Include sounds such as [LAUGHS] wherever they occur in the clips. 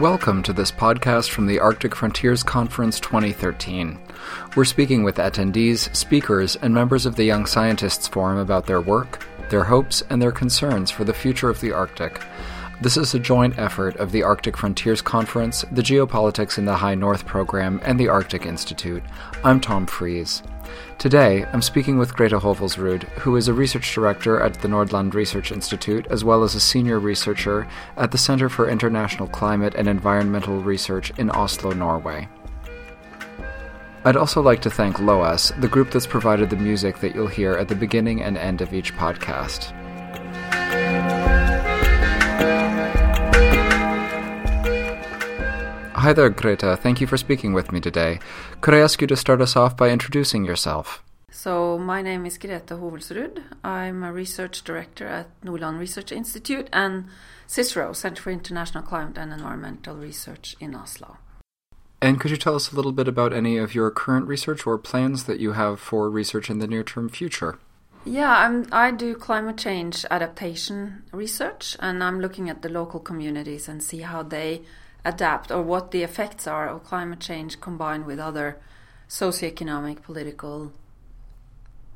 Welcome to this podcast from the Arctic Frontiers Conference 2013. We're speaking with attendees, speakers, and members of the Young Scientists Forum about their work, their hopes, and their concerns for the future of the Arctic. This is a joint effort of the Arctic Frontiers Conference, the Geopolitics in the High North program, and the Arctic Institute. I'm Tom Fries. Today, I'm speaking with Grete Hovelsrud, who is a research director at the Nordland Research Institute, as well as a senior researcher at the Center for International Climate and Environmental Research in Oslo, Norway. I'd also like to thank Loess, the group that's provided the music that you'll hear at the beginning and end of each podcast. Hi there, Grete. Thank you for speaking with me today. Could I ask you to start us off by introducing yourself? So, my name is Grete Hovelsrud. I'm a research director at Nordland Research Institute and CICERO, Center for International Climate and Environmental Research in Oslo. And could you tell us a little bit about any of your current research or plans that you have for research in the near term future? Yeah, I'm, I do climate change adaptation research, and I'm looking at the local communities and see how they adapt or what the effects are of climate change combined with other socioeconomic, political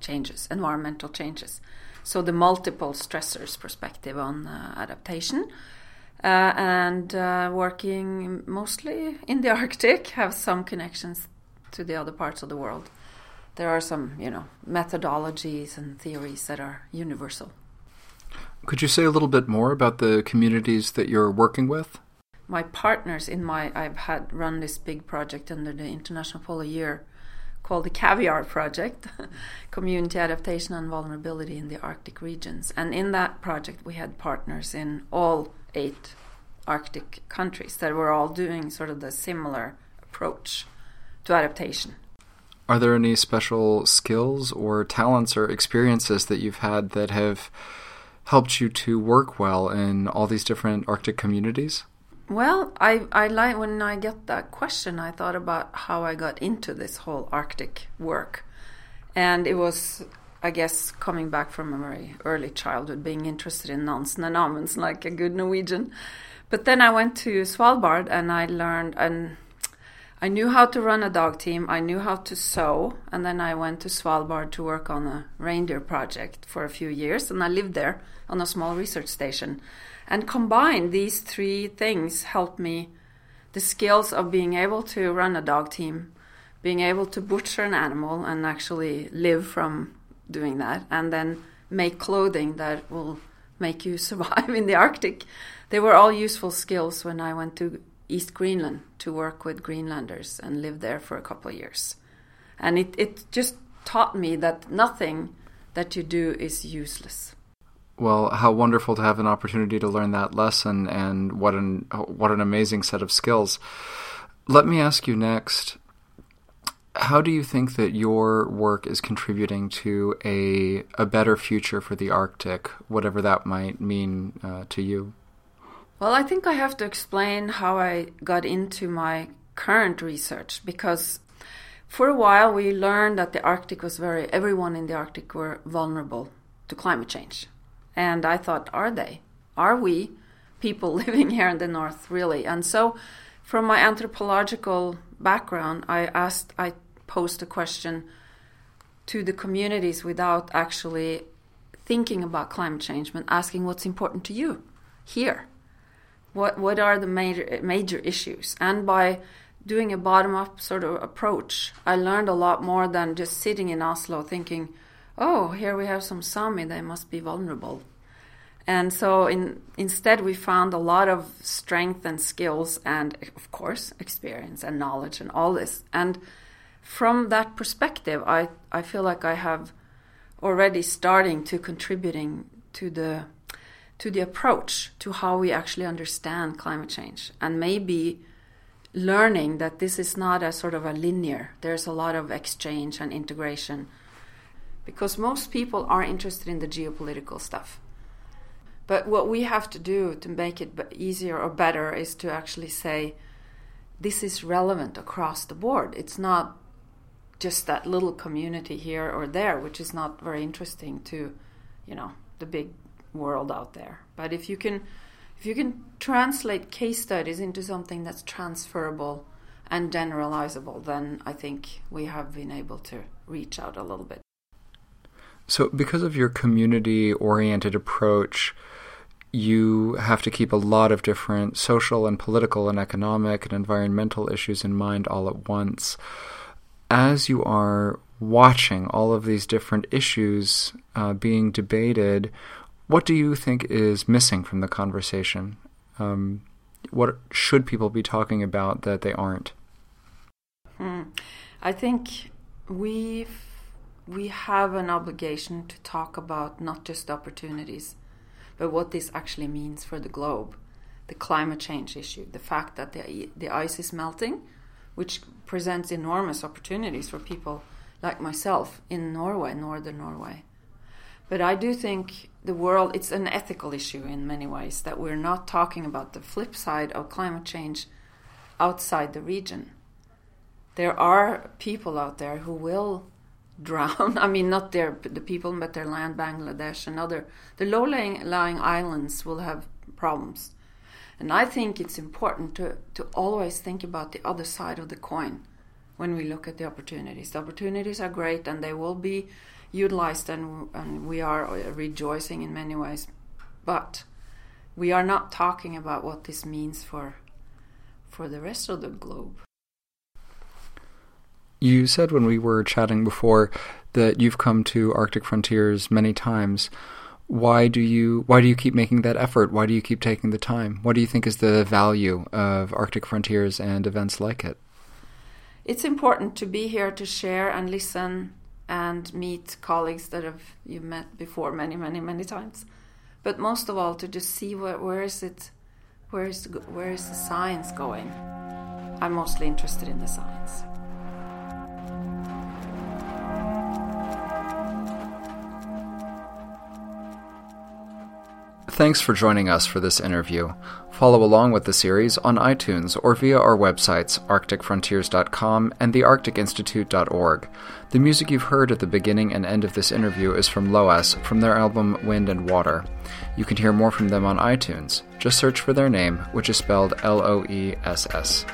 changes, environmental changes. So the multiple stressors perspective on uh, adaptation. Uh, and uh, working mostly in the [LAUGHS] Arctic, have some connections to the other parts of the world. There are some, you know, methodologies and theories that are universal. Could you say a little bit more about the communities that you're working with? My partners in my I've had run this big project under the International Polar Year called the Caviar Project, [LAUGHS] Community Adaptation and Vulnerability in the Arctic Regions. And in that project, we had partners in all eight Arctic countries that were all doing sort of the similar approach to adaptation. Are there any special skills or talents or experiences that you've had that have helped you to work well in all these different Arctic communities? Well, I I like when I get that question. I thought about how I got into this whole Arctic work, and it was, I guess, coming back from a very early childhood, being interested in Nansen and Amundsen like a good Norwegian. But then I went to Svalbard and I learned and I knew how to run a dog team. I knew how to sew, and then I went to Svalbard to work on a reindeer project for a few years, and I lived there on a small research station. And combined, these three things helped me the skills of being able to run a dog team, being able to butcher an animal and actually live from doing that, and then make clothing that will make you [LAUGHS] survive in the Arctic. They were all useful skills when I went to East Greenland to work with Greenlanders and live there for a couple of years. And it, it just taught me that nothing that you do is useless. Well, how wonderful to have an opportunity to learn that lesson, and what an what an amazing set of skills. Let me ask you next. How do you think that your work is contributing to a a better future for the Arctic, whatever that might mean uh, to you? Well, I think I have to explain how I got into my current research because for a while we learned that the Arctic was very everyone in the Arctic were vulnerable to climate change and I thought, are they? Are we people [LAUGHS] living here in the north really? And so, from my anthropological background, I asked, I posed a question to the communities without actually thinking about climate change, but asking what's important to you here. What what are the major major issues? And by doing a bottom up sort of approach, I learned a lot more than just sitting in Oslo thinking oh, here we have some Sami, they must be vulnerable. And so in, instead, we found a lot of strength and skills, and of course, experience and knowledge and all this. And from that perspective, I, I feel like I have already starting to contributing to the to the approach to how we actually understand climate change, and maybe learning that this is not a sort of a linear. There's a lot of exchange and integration because most people are interested in the geopolitical stuff. But what we have to do to make it easier or better is to actually say this is relevant across the board. It's not just that little community here or there, which is not very interesting to, you know, the big world out there. But if you can if you can translate case studies into something that's transferable and generalizable, then I think we have been able to reach out a little bit. So, because of your community oriented approach, you have to keep a lot of different social and political and economic and environmental issues in mind all at once. As you are watching all of these different issues uh, being debated, what do you think is missing from the conversation? Um, what should people be talking about that they aren't? Hmm. I think we we have an obligation to talk about not just opportunities, but what this actually means for the globe, the climate change issue, the fact that the the ice is melting, which presents enormous opportunities for people like myself in Norway, northern Norway. But I do think the world, it's an ethical issue in many ways that we're not talking about the flip side of climate change outside the region. There are people out there who will [LAUGHS] drown. I mean, not their the people, but their land, Bangladesh and other the low-lying lying islands will have problems. And I think it's important to, to always think about the other side of the coin when we look at the opportunities. The opportunities are great and they will be utilized, and, and we are rejoicing in many ways. But we are not talking about what this means for, for the rest of the globe. You said when we were chatting before that you've come to Arctic Frontiers many times. Why do you why do you keep making that effort? Why do you keep taking the time? What do you think is the value of Arctic Frontiers and events like it? It's important to be here to share and listen and meet colleagues that have you've met before many many many times. But most of all to just see where, where is it where is where is the science going? I'm mostly interested in the science Thanks for joining us for this interview. Follow along with the series on iTunes or via our websites, arcticfrontiers.com and thearcticinstitute.org. The music you've heard at the beginning and end of this interview is from Loess from their album Wind and Water. You can hear more from them on iTunes. Just search for their name, which is spelled L O E S S.